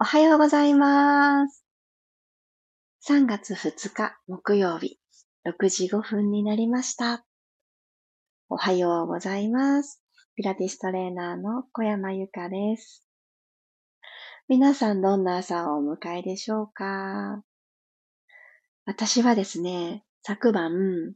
おはようございます。3月2日木曜日、6時5分になりました。おはようございます。ピラティストレーナーの小山由かです。皆さんどんな朝をお迎えでしょうか？私はですね、昨晩、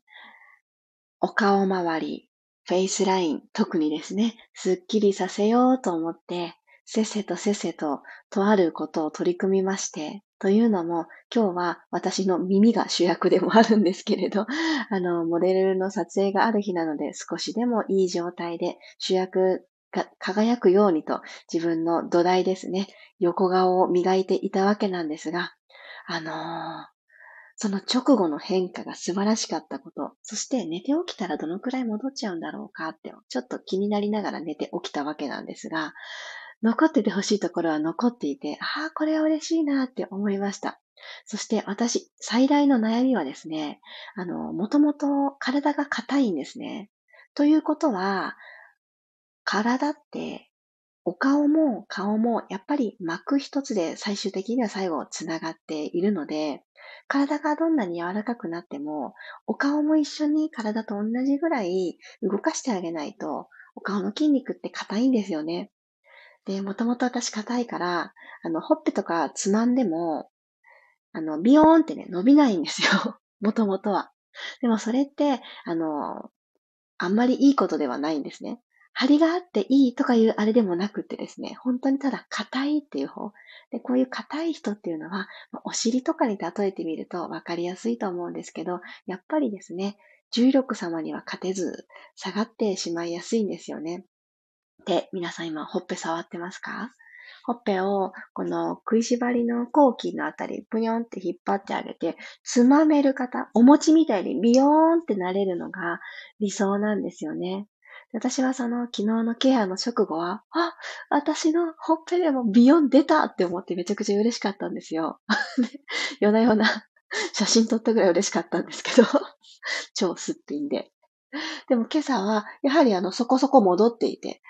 お顔周り、フェイスライン、特にですね、すっきりさせようと思って、せっせとせっせととあることを取り組みまして、というのも、今日は私の耳が主役でもあるんですけれど、あの、モデルの撮影がある日なので、少しでもいい状態で主役が輝くようにと、自分の土台ですね、横顔を磨いていたわけなんですが、あのー、その直後の変化が素晴らしかったこと、そして寝て起きたらどのくらい戻っちゃうんだろうかって、ちょっと気になりながら寝て起きたわけなんですが、残っててほしいところは残っていて、ああ、これは嬉しいなって思いました。そして私、最大の悩みはですね、あの、もともと体が硬いんですね。ということは、体ってお顔も顔もやっぱり膜一つで最終的には最後つながっているので、体がどんなに柔らかくなっても、お顔も一緒に体と同じぐらい動かしてあげないと、お顔の筋肉って硬いんですよね。で、もともと私硬いから、あの、ほっぺとかつまんでも、あの、ビヨーンってね、伸びないんですよ。もともとは。でもそれって、あの、あんまりいいことではないんですね。張りがあっていいとかいうあれでもなくてですね、本当にただ硬いっていう方。で、こういう硬い人っていうのは、お尻とかに例えてみると分かりやすいと思うんですけど、やっぱりですね、重力様には勝てず、下がってしまいやすいんですよね。で、皆さん今、ほっぺ触ってますか？ほっぺを、この食いしばりの後期のあたり、ぷにょんって引っ張ってあげて、つまめる方、お餅みたいにビヨーンってなれるのが理想なんですよね。私はその昨日のケアの直後は、あ、私のほっぺでもビヨン出たって思ってめちゃくちゃ嬉しかったんですよ。夜な夜な写真撮ったぐらい嬉しかったんですけど、超すっていいんで。でも今朝は、やはりあの、そこそこ戻っていて、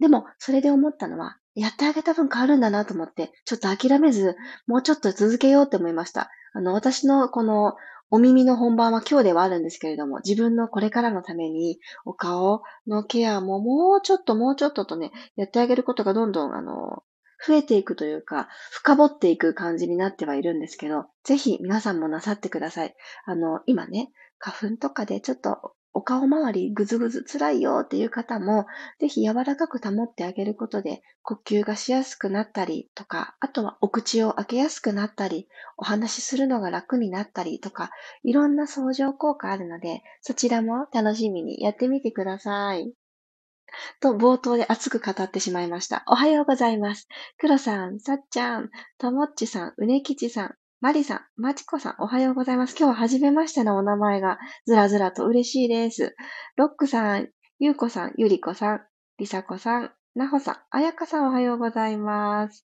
でも、それで思ったのは、やってあげた分変わるんだなと思って、ちょっと諦めず、もうちょっと続けようって思いました。あの、私のこの、お耳の本番は今日ではあるんですけれども、自分のこれからのために、お顔のケアももうちょっともうちょっととね、やってあげることがどんどん、あの、増えていくというか、深掘っていく感じになってはいるんですけど、ぜひ皆さんもなさってください。あの、今ね、花粉とかでちょっとお顔周りぐずぐず辛いよっていう方も、ぜひ柔らかく保ってあげることで、呼吸がしやすくなったりとか、あとはお口を開けやすくなったり、お話しするのが楽になったりとか、いろんな相乗効果あるので、そちらも楽しみにやってみてください。と、冒頭で熱く語ってしまいました。おはようございます。黒さん、さっちゃん、ともっちさん、うねきちさん、マリさん、マチコさん、おはようございます。今日は初めましてのお名前がずらずらと嬉しいです。ロックさん、ゆうこさん、ゆりこさん、りさこさん、なほさん、あやかさんおはようございます。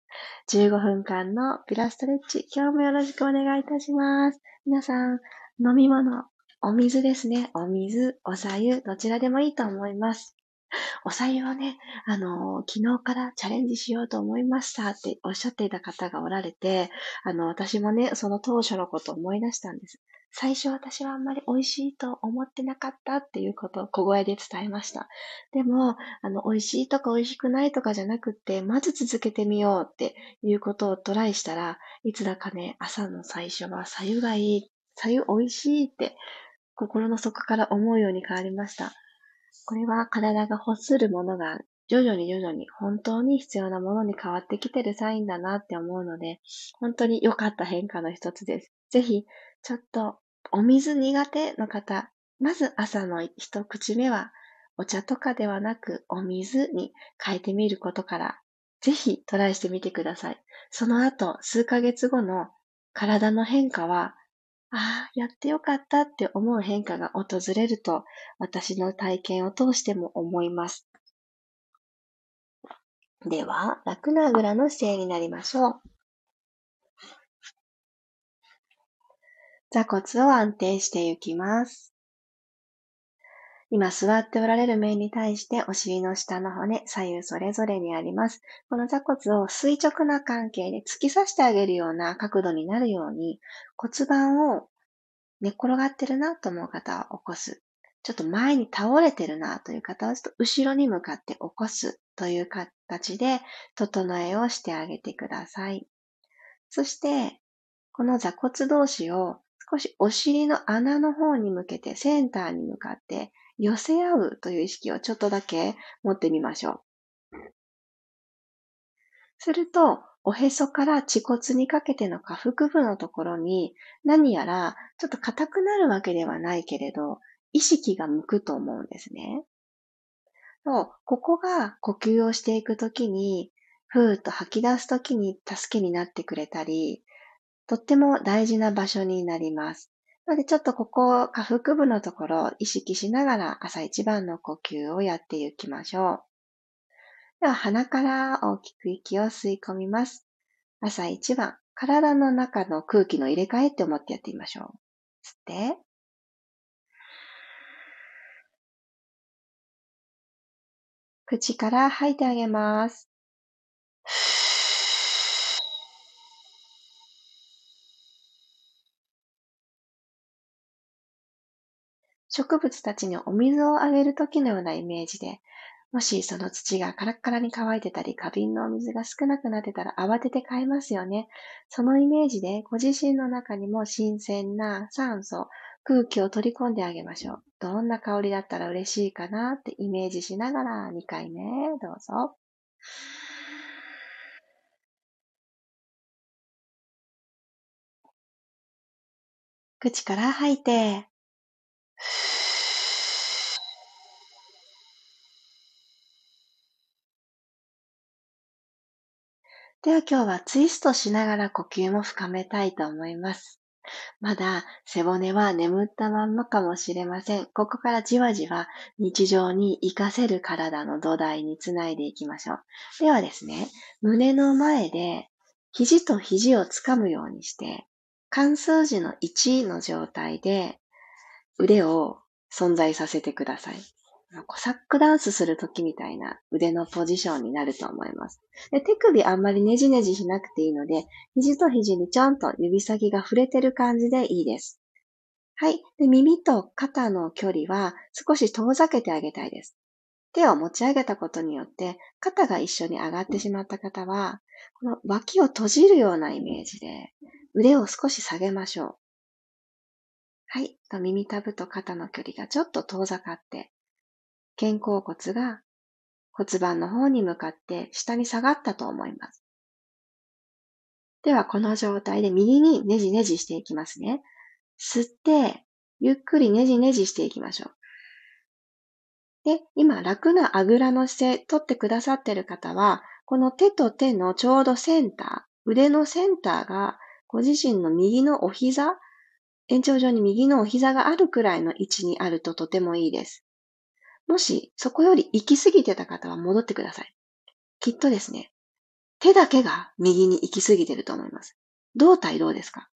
15分間のピラストレッチ、今日もよろしくお願いいたします。皆さん、飲み物、お水ですね。お水、お茶湯、どちらでもいいと思います。お採用ね、あの、昨日からチャレンジしようと思いましたっておっしゃっていた方がおられて、あの、私もね、その当初のことを思い出したんです。最初私はあんまり美味しいと思ってなかったっていうことを小声で伝えました。でも、あの、美味しいとか美味しくないとかじゃなくて、まず続けてみようっていうことをトライしたら、いつだかね、朝の最初は、左右がいい、左右美味しいって、心の底から思うように変わりました。これは体が欲するものが徐々に徐々に本当に必要なものに変わってきてるサインだなって思うので、本当に良かった変化の一つです。ぜひ、ちょっとお水苦手の方、まず朝の一口目はお茶とかではなくお水に変えてみることから、ぜひトライしてみてください。その後、数ヶ月後の体の変化はああ、やってよかったって思う変化が訪れると、私の体験を通しても思います。では、楽なあぐらの姿勢になりましょう。座骨を安定していきます。今座っておられる面に対してお尻の下の骨、左右それぞれにあります。この座骨を垂直な関係で突き刺してあげるような角度になるように骨盤を寝っ転がってるなと思う方は起こす。ちょっと前に倒れてるなという方はちょっと後ろに向かって起こすという形で整えをしてあげてください。そして、この座骨同士を少しお尻の穴の方に向けてセンターに向かって寄せ合うという意識をちょっとだけ持ってみましょう。すると、おへそから恥骨にかけての下腹部のところに何やらちょっと硬くなるわけではないけれど、意識が向くと思うんですね。そうここが呼吸をしていくときに、ふーっと吐き出すときに助けになってくれたり、とっても大事な場所になります。なのでちょっとここ、下腹部のところを意識しながら朝一番の呼吸をやっていきましょう。では鼻から大きく息を吸い込みます。朝一番、体の中の空気の入れ替えって思ってやってみましょう。吸って、口から吐いてあげます。植物たちにお水をあげるときのようなイメージで、もしその土がカラッカラに乾いてたり、花瓶のお水が少なくなってたら慌てて買いますよね。そのイメージでご自身の中にも新鮮な酸素、空気を取り込んであげましょう。どんな香りだったら嬉しいかなってイメージしながら2回目どうぞ。口から吐いて、では今日はツイストしながら呼吸も深めたいと思います。まだ背骨は眠ったまんまかもしれません。ここからじわじわ日常に活かせる体の土台につないでいきましょう。ではですね、胸の前で肘と肘をつかむようにして、関数字の1の状態で腕を存在させてください。コサックダンスするときみたいな腕のポジションになると思います。で手首あんまりねじねじしなくていいので、肘と肘にちょんと指先が触れてる感じでいいです。はい。で耳と肩の距離は少し遠ざけてあげたいです。手を持ち上げたことによって肩が一緒に上がってしまった方は、この脇を閉じるようなイメージで腕を少し下げましょう。はい。耳たぶと肩の距離がちょっと遠ざかって、肩甲骨が骨盤の方に向かって下に下がったと思います。では、この状態で右にねじねじしていきますね。吸って、ゆっくりねじねじしていきましょう。で、今、楽なあぐらの姿勢、取ってくださっている方は、この手と手のちょうどセンター、腕のセンターが、ご自身の右のお膝、延長上に右のお膝があるくらいの位置にあるととてもいいです。もし、そこより行き過ぎてた方は戻ってください。きっとですね、手だけが右に行き過ぎてると思います。胴体どうですか？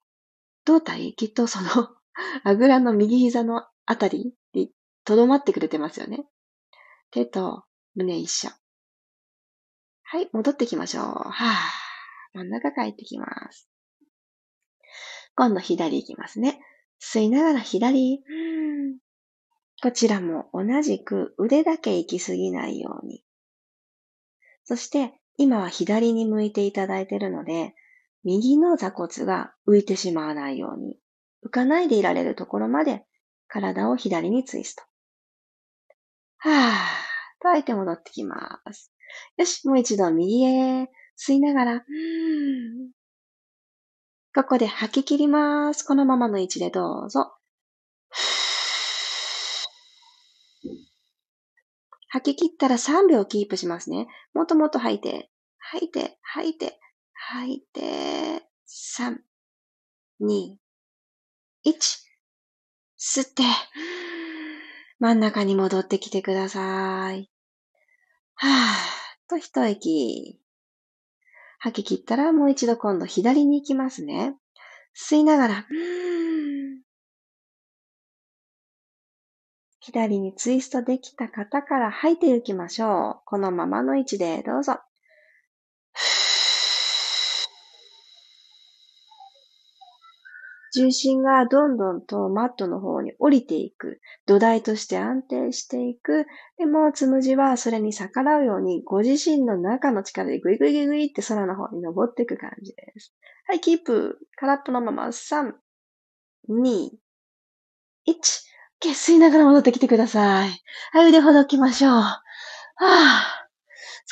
胴体、きっとその あぐらの右膝のあたりに留まってくれてますよね。手と胸一緒。はい、戻ってきましょう。はぁ、真ん中帰ってきます。今度左行きますね。吸いながら左。こちらも同じく腕だけ行き過ぎないように。そして今は左に向いていただいているので、右の座骨が浮いてしまわないように、浮かないでいられるところまで体を左にツイスト。はぁ、といて戻ってきます。よし、もう一度右へ吸いながら、ここで吐き切ります。このままの位置でどうぞ。吐き切ったら3秒キープしますね。もっともっと吐いて、吐いて、吐いて、吐いて、3、2、1、吸って、真ん中に戻ってきてください。はぁ、と一息。吐き切ったらもう一度今度左に行きますね。吸いながら、左にツイストできた方から吐いていきましょう。このままの位置でどうぞ。重心がどんどんとマットの方に降りていく。土台として安定していく。でも、つむじはそれに逆らうように、ご自身の中の力でグイグイグイグイって空の方に登っていく感じです。はい、キープ。空っぽのまま、3、2、1。吸いながら戻ってきてください。はい、腕ほどきましょう。はぁ。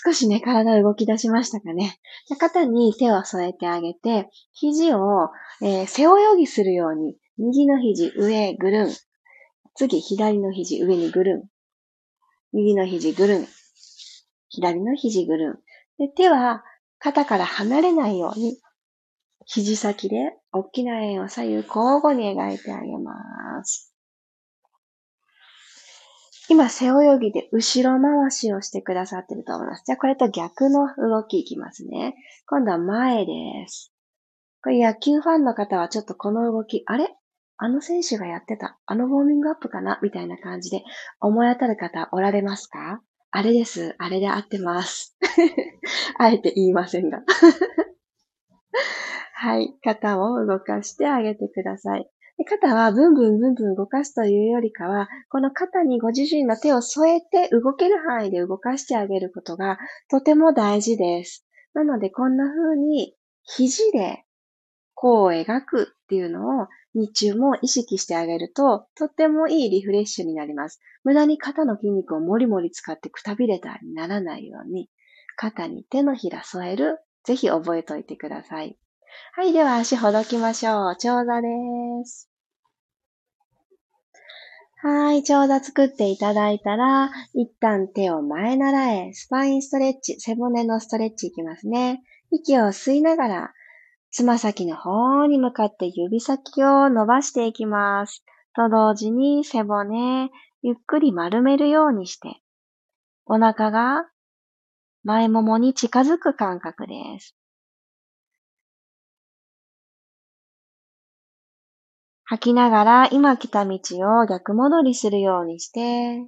少しね、体動き出しましたかね。肩に手を添えてあげて、肘を、えー、背泳ぎするように、右の肘上ぐるん。次、左の肘上にぐるん。右の肘ぐるん。左の肘ぐるん。で手は肩から離れないように、肘先で大きな円を左右交互に描いてあげます。今、背泳ぎで後ろ回しをしてくださってると思います。じゃあ、これと逆の動きいきますね。今度は前です。これ野球ファンの方はちょっとこの動き、あれ？あの選手がやってた、あのウォーミングアップかな？みたいな感じで思い当たる方おられますか？あれです。あれで合ってます。あえて言いませんが。はい。肩を動かしてあげてください。で肩はブンブンブンブン動かすというよりかは、この肩にご自身の手を添えて動ける範囲で動かしてあげることがとても大事です。なのでこんな風に肘で弧を描くっていうのを日中も意識してあげると、とってもいいリフレッシュになります。無駄に肩の筋肉をもりもり使ってくたびれたにならないように、肩に手のひら添える。ぜひ覚えておいてください。はい、では足ほどきましょう。長座です。はい、長座作っていただいたら、一旦手を前習え、スパインストレッチ、背骨のストレッチいきますね。息を吸いながら、つま先の方に向かって指先を伸ばしていきます。と同時に背骨、ゆっくり丸めるようにして、お腹が前ももに近づく感覚です。吐きながら今来た道を逆戻りするようにして、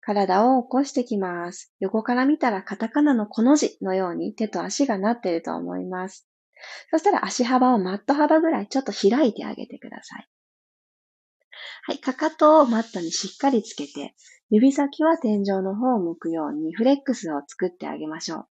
体を起こしてきます。横から見たらカタカナのこの字のように手と足がなっていると思います。そしたら足幅をマット幅ぐらいちょっと開いてあげてください。はい、かかとをマットにしっかりつけて、指先は天井の方を向くようにフレックスを作ってあげましょう。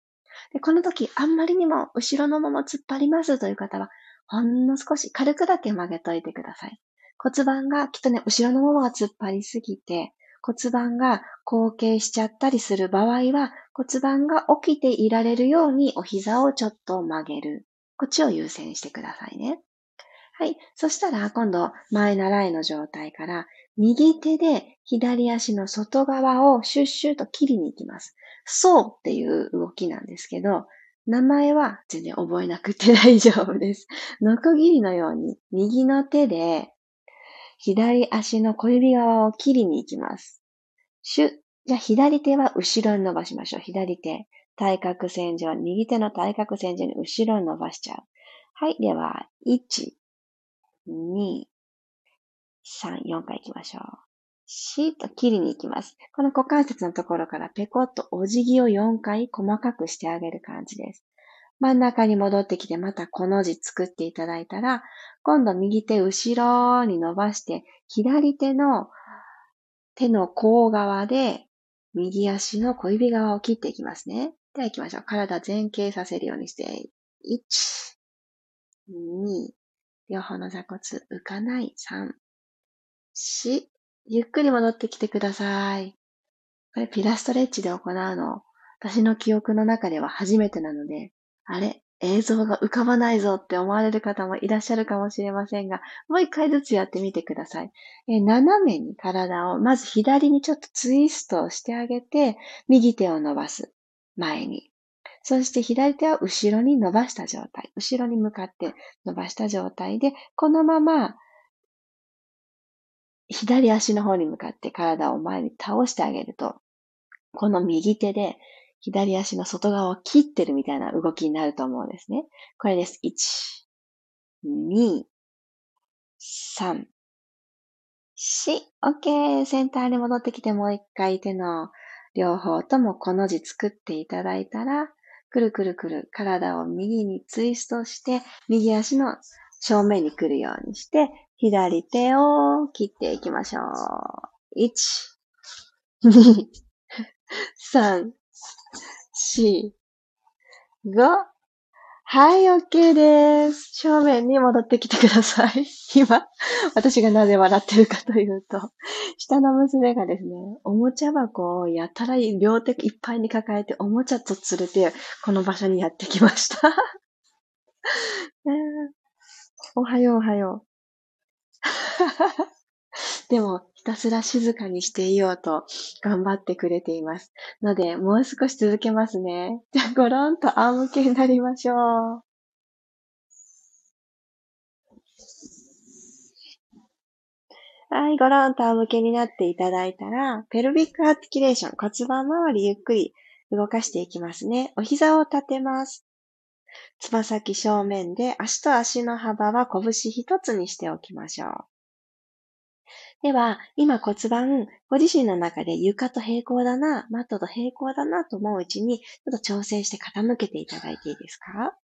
でこの時、あんまりにも後ろのまま突っ張りますという方は、ほんの少し軽くだけ曲げといてください。骨盤がきっとね、後ろのものが突っ張りすぎて、骨盤が後傾しちゃったりする場合は、骨盤が起きていられるようにお膝をちょっと曲げる。こっちを優先してくださいね。はい。そしたら、今度、前習いの状態から、右手で左足の外側をシュッシュッと切りに行きます。そうっていう動きなんですけど、名前は全然覚えなくて大丈夫です。ノコギリのように右の手で左足の小指側を切りに行きます。シュッ。じゃあ左手は後ろに伸ばしましょう。左手。対角線上、右手の対角線上に後ろに伸ばしちゃう。はい。では、1、2、3、4回行きましょう。シーッと切りに行きます。この股関節のところからペコッとお辞儀を4回細かくしてあげる感じです。真ん中に戻ってきてまたこの字作っていただいたら、今度右手後ろに伸ばして、左手の手の甲側で右足の小指側を切っていきますね。では行きましょう。体前傾させるようにして、1、2、両方の座骨浮かない、3、4、ゆっくり戻ってきてください。これピラストレッチで行うの、私の記憶の中では初めてなので、あれ？映像が浮かばないぞって思われる方もいらっしゃるかもしれませんが、もう一回ずつやってみてください。え斜めに体を、まず左にちょっとツイストしてあげて、右手を伸ばす。前に。そして左手は後ろに伸ばした状態。後ろに向かって伸ばした状態で、このまま左足の方に向かって体を前に倒してあげると、この右手で左足の外側を切ってるみたいな動きになると思うんですね。これです。1、2、3、し、OK。センターに戻ってきてもう一回手の両方ともこの字作っていただいたら、くるくるくる体を右にツイストして、右足の正面に来るようにして、左手を切っていきましょう。1、2、3、4、5、はい、OK です。正面に戻ってきてください。今、私がなぜ笑ってるかというと、下の娘がですね、おもちゃ箱をやたら両手いっぱいに抱えて、おもちゃと連れて、この場所にやってきました。おはようおはよう。でも、ひたすら静かにしていようと頑張ってくれています。ので、もう少し続けますね。じゃあ、ごろんと仰向けになりましょう。はい、ごろんと仰向けになっていただいたら、ペルビックアーティキュレーション、骨盤周りゆっくり動かしていきますね。お膝を立てます。つま先正面で足と足の幅は拳一つにしておきましょう。では、今骨盤、ご自身の中で床と平行だな、マットと平行だなと思ううちに、ちょっと調整して傾けていただいていいですか？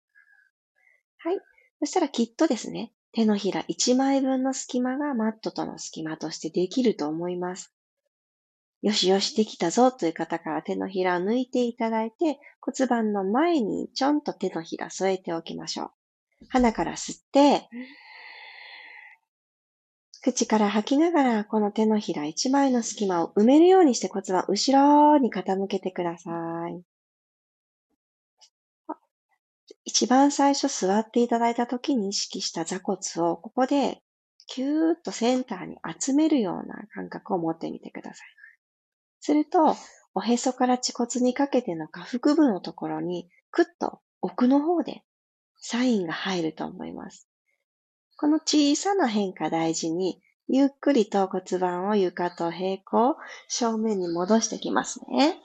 はい。そしたらきっとですね、手のひら1枚分の隙間がマットとの隙間としてできると思います。よしよしできたぞという方から手のひらを抜いていただいて骨盤の前にちょんと手のひら添えておきましょう。鼻から吸って、口から吐きながら、この手のひら一枚の隙間を埋めるようにして骨盤後ろに傾けてください。一番最初座っていただいた時に意識した座骨をここでキューッとセンターに集めるような感覚を持ってみてください。すると、おへそから恥骨にかけての下腹部のところに、クッと奥の方でサインが入ると思います。この小さな変化大事に、ゆっくりと骨盤を床と平行、正面に戻してきますね。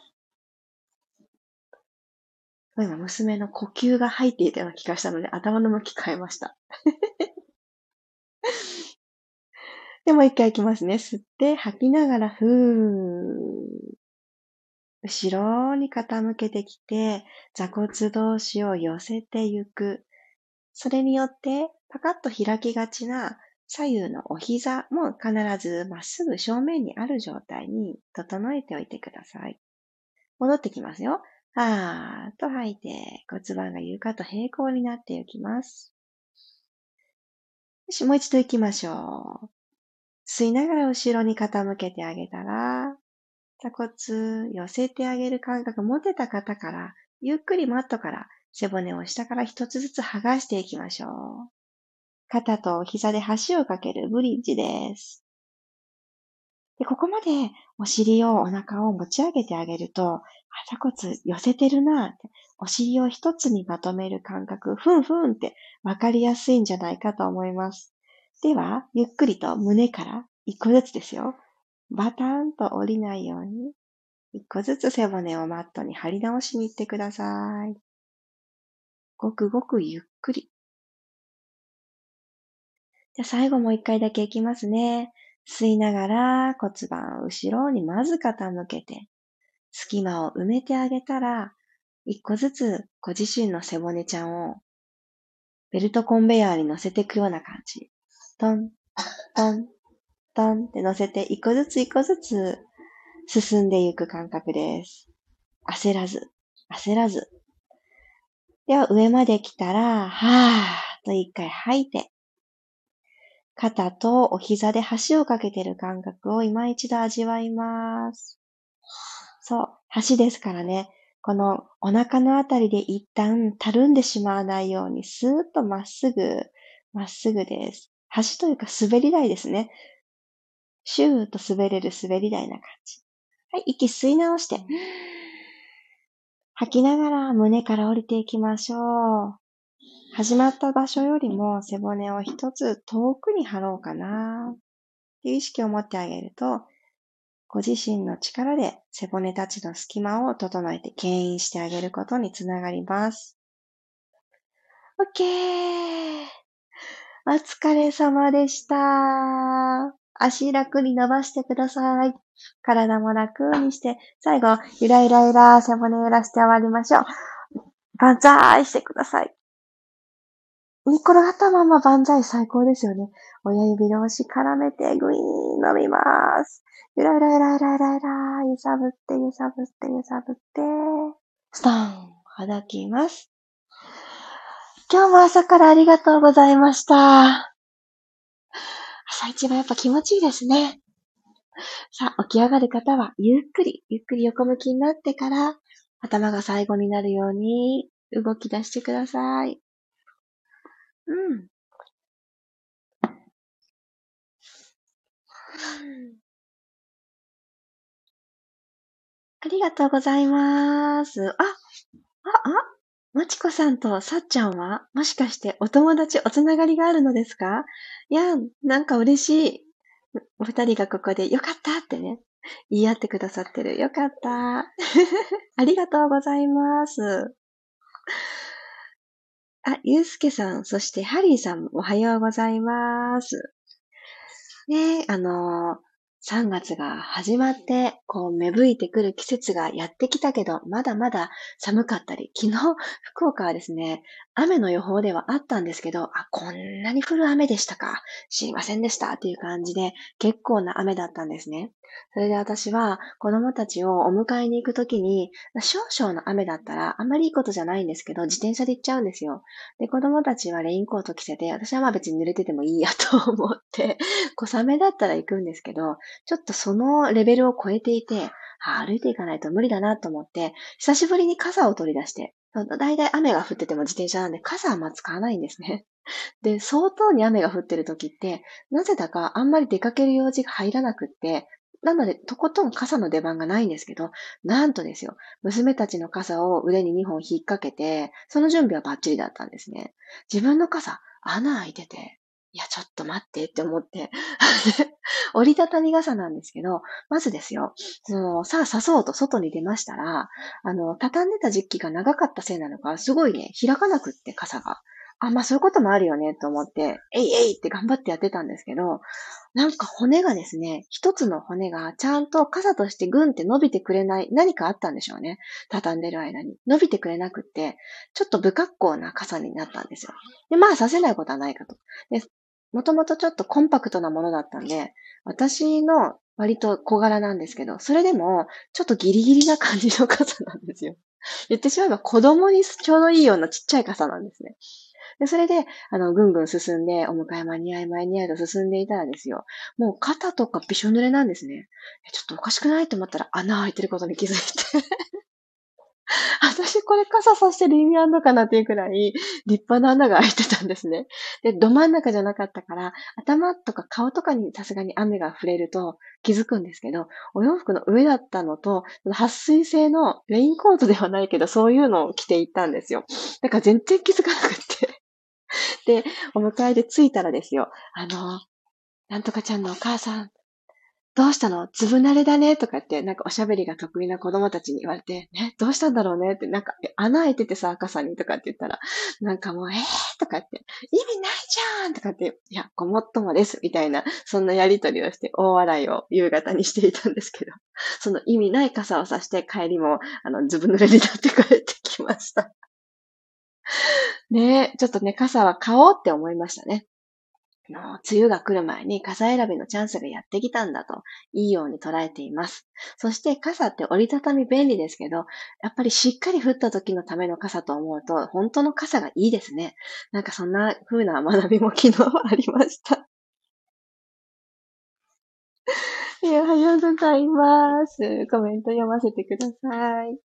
今、娘の呼吸が入っていたような気がしたので、頭の向き変えました。でも一回いきますね。吸って、吐きながら、ふー。後ろに傾けてきて、座骨同士を寄せていく。それによって、パカッと開きがちな左右のお膝も必ずまっすぐ正面にある状態に整えておいてください。戻ってきますよ。はーっと吐いて骨盤が床と平行になっていきます。よし、もう一度行きましょう。吸いながら後ろに傾けてあげたら、座骨寄せてあげる感覚持てた方から、ゆっくりマットから背骨を下から一つずつ剥がしていきましょう。肩と膝で橋をかけるブリッジです。で、ここまでお尻を、お腹を持ち上げてあげると、座骨寄せてるなって、お尻を一つにまとめる感覚、ふんふんってわかりやすいんじゃないかと思います。では、ゆっくりと胸から一個ずつですよ。バタンと降りないように、一個ずつ背骨をマットに貼り直しに行ってください。ごくごくゆっくり。じゃ最後もう一回だけいきますね。吸いながら骨盤を後ろにまず傾けて、隙間を埋めてあげたら、一個ずつご自身の背骨ちゃんをベルトコンベヤーに乗せていくような感じ。トン、トン、トンって乗せて一個ずつ一個ずつ進んでいく感覚です。焦らず、焦らず。では上まで来たら、はーと一回吐いて、肩とお膝で橋をかけてる感覚を今一度味わいます。そう、橋ですからね。このお腹のあたりで一旦たるんでしまわないように、スーッとまっすぐ、まっすぐです。橋というか滑り台ですね。シューッと滑れる滑り台な感じ。はい、息吸い直して。吐きながら胸から降りていきましょう。始まった場所よりも背骨を一つ遠くに貼ろうかなっていう意識を持ってあげると、ご自身の力で背骨たちの隙間を整えて牽引してあげることにつながります。OK! お疲れ様でした。足楽に伸ばしてください。体も楽にして、最後、ゆらゆらゆら、背骨揺らして終わりましょう。万歳してください。寝転がったまま万歳最高ですよね。親指同士絡めてグイーン伸びます。ゆらゆらゆらゆらゆらゆら、揺さぶって揺さぶって揺さぶって、ストーン、はだきます。今日も朝からありがとうございました。朝一はやっぱ気持ちいいですね。さあ、起き上がる方は、ゆっくり、ゆっくり横向きになってから、頭が最後になるように動き出してください。うん。ありがとうございます。あ、あ、あ、まちこさんとさっちゃんは、もしかしてお友達、おつながりがあるのですか？いや、なんか嬉しい。お二人がここでよかったってね、言い合ってくださってる。よかった。ありがとうございます。あ、ゆうすけさん、そしてハリーさんおはようございます。ねあのー、3月が始まって、こう芽吹いてくる季節がやってきたけど、まだまだ寒かったり、昨日、福岡はですね、雨の予報ではあったんですけど、あ、こんなに降る雨でしたか。知りませんでしたっていう感じで、結構な雨だったんですね。それで私は子供たちをお迎えに行くときに、少々の雨だったらあんまりいいことじゃないんですけど、自転車で行っちゃうんですよ。で、子供たちはレインコート着せて、私はまあ別に濡れててもいいや と思って、小雨だったら行くんですけど、ちょっとそのレベルを超えていて、歩いていかないと無理だなと思って、久しぶりに傘を取り出して、だいたい雨が降ってても自転車なんで傘はあんま使わないんですね。で、相当に雨が降ってる時って、なぜだかあんまり出かける用事が入らなくって、なので、とことん傘の出番がないんですけど、なんとですよ、娘たちの傘を腕に2本引っ掛けて、その準備はバッチリだったんですね。自分の傘、穴開いてて、いや、ちょっと待ってって思って。折りたたみ傘なんですけど、まずですよ、その、さあ刺そうと外に出ましたら、あの、畳んでた時期が長かったせいなのか、すごいね、開かなくって傘が。あ、まあそういうこともあるよねと思って、えいえいって頑張ってやってたんですけど、なんか骨がですね、一つの骨がちゃんと傘としてグンって伸びてくれない何かあったんでしょうね。畳んでる間に。伸びてくれなくって、ちょっと不格好な傘になったんですよ。で、まあさせないことはないかと。で、もともとちょっとコンパクトなものだったんで、私の割と小柄なんですけど、それでもちょっとギリギリな感じの傘なんですよ。言ってしまえば子供にちょうどいいようなちっちゃい傘なんですね。で、それで、あの、ぐんぐん進んで、お迎え間に合い前に合いと進んでいたらですよ。もう肩とかびしょ濡れなんですね。ちょっとおかしくない？と思ったら穴開いてることに気づいて 私これ傘さしてる意味あんのかなっていうくらい立派な穴が開いてたんですね。で、ど真ん中じゃなかったから、頭とか顔とかにさすがに雨が触れると気づくんですけど、お洋服の上だったのと、撥水性のレインコートではないけど、そういうのを着ていったんですよ。だから全然気づかなくってで、お迎えで着いたらですよ、あの、なんとかちゃんのお母さん、どうしたの？ずぶ慣れだね？とかって、なんかおしゃべりが得意な子供たちに言われて、ね、どうしたんだろうね？って、なんか、穴開いててさ、赤さにとかって言ったら、なんかもう、え？ーとかって、意味ないじゃん！とかって、いや、ごもっともです、みたいな、そんなやりとりをして、大笑いを夕方にしていたんですけど、その意味ない傘をさして帰りも、あの、ずぶ濡れになって帰ってきました。ねちょっとね、傘は買おうって思いましたね。の梅雨が来る前に傘選びのチャンスがやってきたんだと、いいように捉えています。そして傘って折りたたみ便利ですけど、やっぱりしっかり降った時のための傘と思うと、本当の傘がいいですね。なんかそんな風な学びも昨日ありました。いや、おはようございます。コメント読ませてください。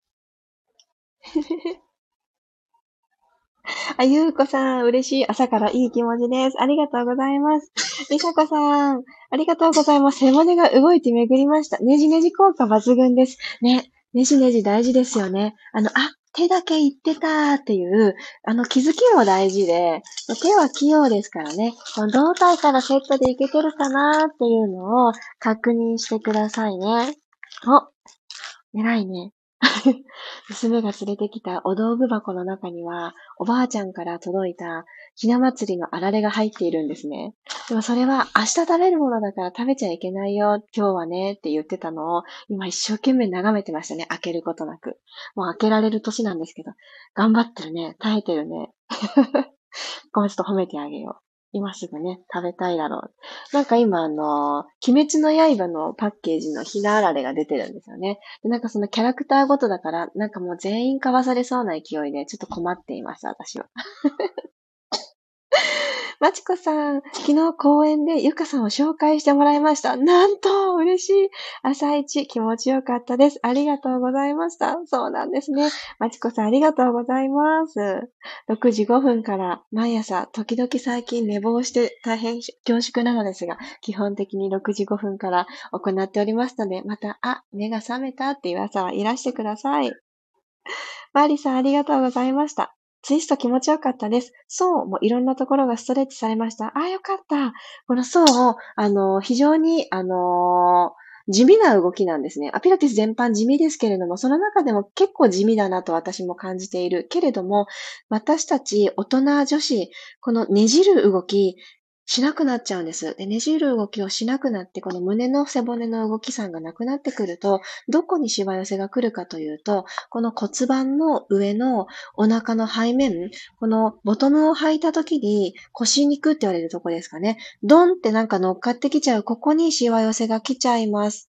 あ、ゆうこさん、嬉しい。朝からいい気持ちです。ありがとうございます。りさこさん、ありがとうございます。背骨が動いて巡りました。ねじねじ効果抜群です。ね、ねじねじ大事ですよね。あの、あ、手だけ言ってたっていう、あの気づきも大事で、手は器用ですからね、この胴体からセットでいけてるかなっていうのを確認してくださいね。お、偉いね。娘が連れてきたお道具箱の中には、おばあちゃんから届いたひな祭りのあられが入っているんですね。でもそれは明日食べるものだから食べちゃいけないよ、今日はねって言ってたのを、今一生懸命眺めてましたね。開けることなく。もう開けられる年なんですけど、頑張ってるね。耐えてるね。ごめん、ちょっと褒めてあげよう。今すぐね、食べたいだろう。なんか今あの、鬼滅の刃のパッケージのひなあられが出てるんですよね。で、なんかそのキャラクターごとだから、なんかもう全員買わされそうな勢いで、ちょっと困っています、私は。まちこさん、昨日公園でゆかさんを紹介してもらいました。なんと、嬉しい。朝一気持ちよかったです。ありがとうございました。そうなんですね。まちこさん、ありがとうございます。6時5分から毎朝、時々最近寝坊して大変恐縮なのですが、基本的に6時5分から行っておりますので、また、あ、目が覚めたっていう朝はいらしてください。マリさん、ありがとうございました。ツイスト気持ちよかったです。そうもいろんなところがストレッチされました。ああ、よかった。このそうを、あの、非常に、あの地味な動きなんですね。アピラティス全般地味ですけれども、その中でも結構地味だなと私も感じている。けれども、私たち大人女子、このねじる動き、しなくなっちゃうんです。で、ねじる動きをしなくなって、この胸の背骨の動きさんがなくなってくると、どこにしわ寄せが来るかというと、この骨盤の上のお腹の背面、このボトムを履いた時に腰肉って言われるとこですかね。ドンってなんか乗っかってきちゃう、ここにしわ寄せが来ちゃいます。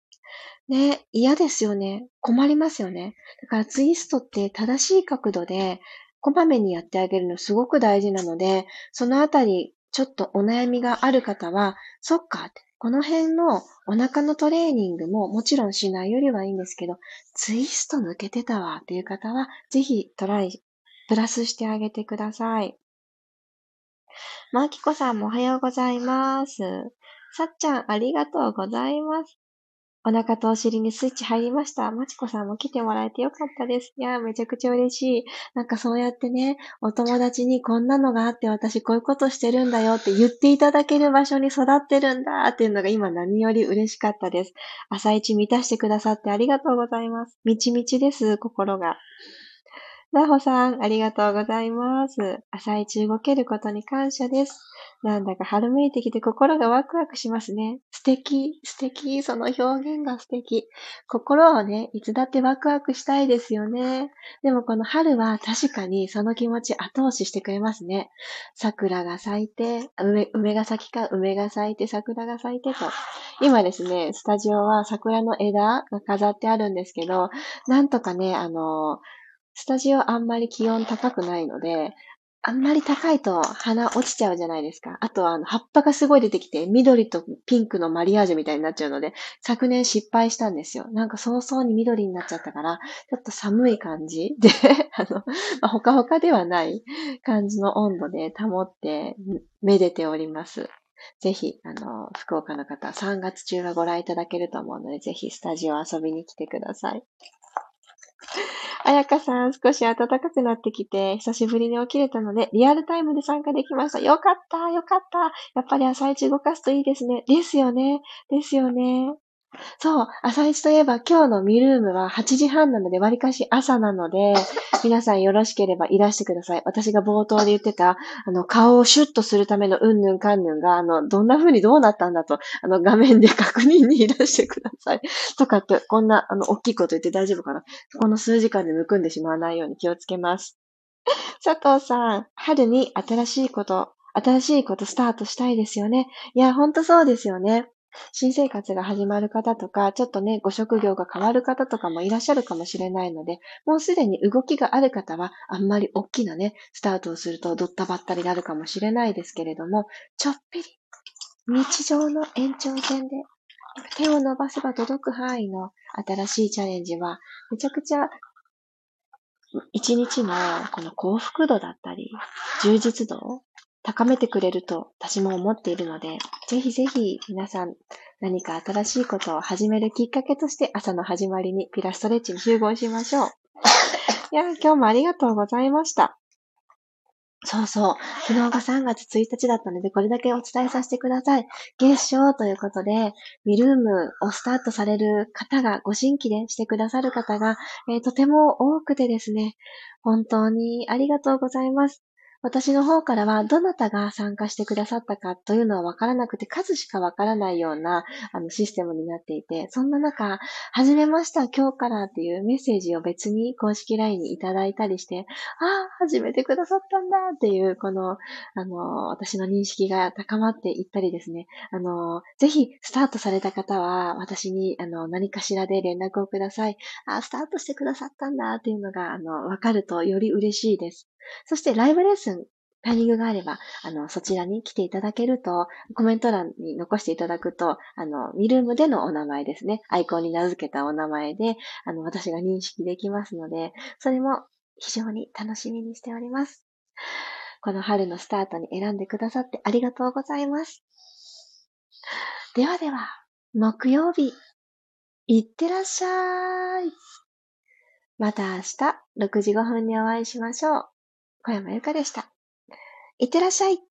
ね、嫌ですよね。困りますよね。だからツイストって正しい角度で、こまめにやってあげるのすごく大事なので、そのあたりちょっとお悩みがある方は、そっか、この辺のお腹のトレーニングももちろんしないよりはいいんですけど、ツイスト抜けてたわっていう方は、ぜひトライ、プラスしてあげてください。マーキコさんもおはようございます。さっちゃん、ありがとうございます。お腹とお尻にスイッチ入りました。まちこさんも来てもらえてよかったです。いやめちゃくちゃ嬉しい。なんかそうやってね、お友達にこんなのがあって私こういうことしてるんだよって言っていただける場所に育ってるんだっていうのが今何より嬉しかったです。朝一満たしてくださってありがとうございます。みちみちです、心が。なほさん、ありがとうございます。朝一動けることに感謝です。なんだか春めいてきて心がワクワクしますね。素敵、素敵、その表現が素敵。心をね、いつだってワクワクしたいですよね。でもこの春は確かにその気持ち後押ししてくれますね。桜が咲いて、梅梅が咲きか、梅が咲いて、桜が咲いてと。今ですね、スタジオは桜の枝が飾ってあるんですけど、なんとかね、あの、スタジオあんまり気温高くないので、あんまり高いと花落ちちゃうじゃないですか。あとはあの葉っぱがすごい出てきて、緑とピンクのマリアージュみたいになっちゃうので、昨年失敗したんですよ。なんか早々に緑になっちゃったから、ちょっと寒い感じで、あの、まあ、ほかほかではない感じの温度で保って、めでております。ぜひ、あの、福岡の方、3月中はご覧いただけると思うので、ぜひスタジオ遊びに来てください。あやかさん、少し暖かくなってきて、久しぶりに起きれたので、リアルタイムで参加できました。よかった、よかった。やっぱり朝一動かすといいですね。ですよね。ですよね。そう、朝一といえば今日のミルームは8時半なので、割かし朝なので、皆さんよろしければいらしてください。私が冒頭で言ってた、あの、顔をシュッとするためのうんぬんかんぬんが、あの、どんな風にどうなったんだと、あの、画面で確認にいらしてください。とかって、こんな、あの、大きいこと言って大丈夫かなこの数時間でむくんでしまわないように気をつけます。佐藤さん、春に新しいこと、新しいことスタートしたいですよね。いや、ほんとそうですよね。新生活が始まる方とか、ちょっとね、ご職業が変わる方とかもいらっしゃるかもしれないので、もうすでに動きがある方は、あんまり大きなね、スタートをするとドッタバッタになるかもしれないですけれども、ちょっぴり、日常の延長線で、手を伸ばせば届く範囲の新しいチャレンジは、めちゃくちゃ一日のこの幸福度だったり、充実度高めてくれると私も思っているので、ぜひぜひ皆さん何か新しいことを始めるきっかけとして朝の始まりにピラストレッチに集合しましょう。いや、今日もありがとうございました。そうそう。昨日が3月1日だったので、これだけお伝えさせてください。月賞ということで、ミルームをスタートされる方が、ご新規でしてくださる方が、えー、とても多くてですね、本当にありがとうございます。私の方からは、どなたが参加してくださったかというのはわからなくて、数しかわからないようなあのシステムになっていて、そんな中、はじめました、今日からっていうメッセージを別に公式 LINE にいただいたりして、ああ、始めてくださったんだっていう、この、あの、私の認識が高まっていったりですね、あの、ぜひ、スタートされた方は、私に、あの、何かしらで連絡をください。ああ、スタートしてくださったんだっていうのが、あの、わかるとより嬉しいです。そしてライブレッスン、タイミングがあれば、あの、そちらに来ていただけると、コメント欄に残していただくと、あの、ミルームでのお名前ですね。アイコンに名付けたお名前で、あの、私が認識できますので、それも非常に楽しみにしております。この春のスタートに選んでくださってありがとうございます。ではでは、木曜日、いってらっしゃい。また明日6時5分にお会いしましょう。小山由かでした。いってらっしゃい。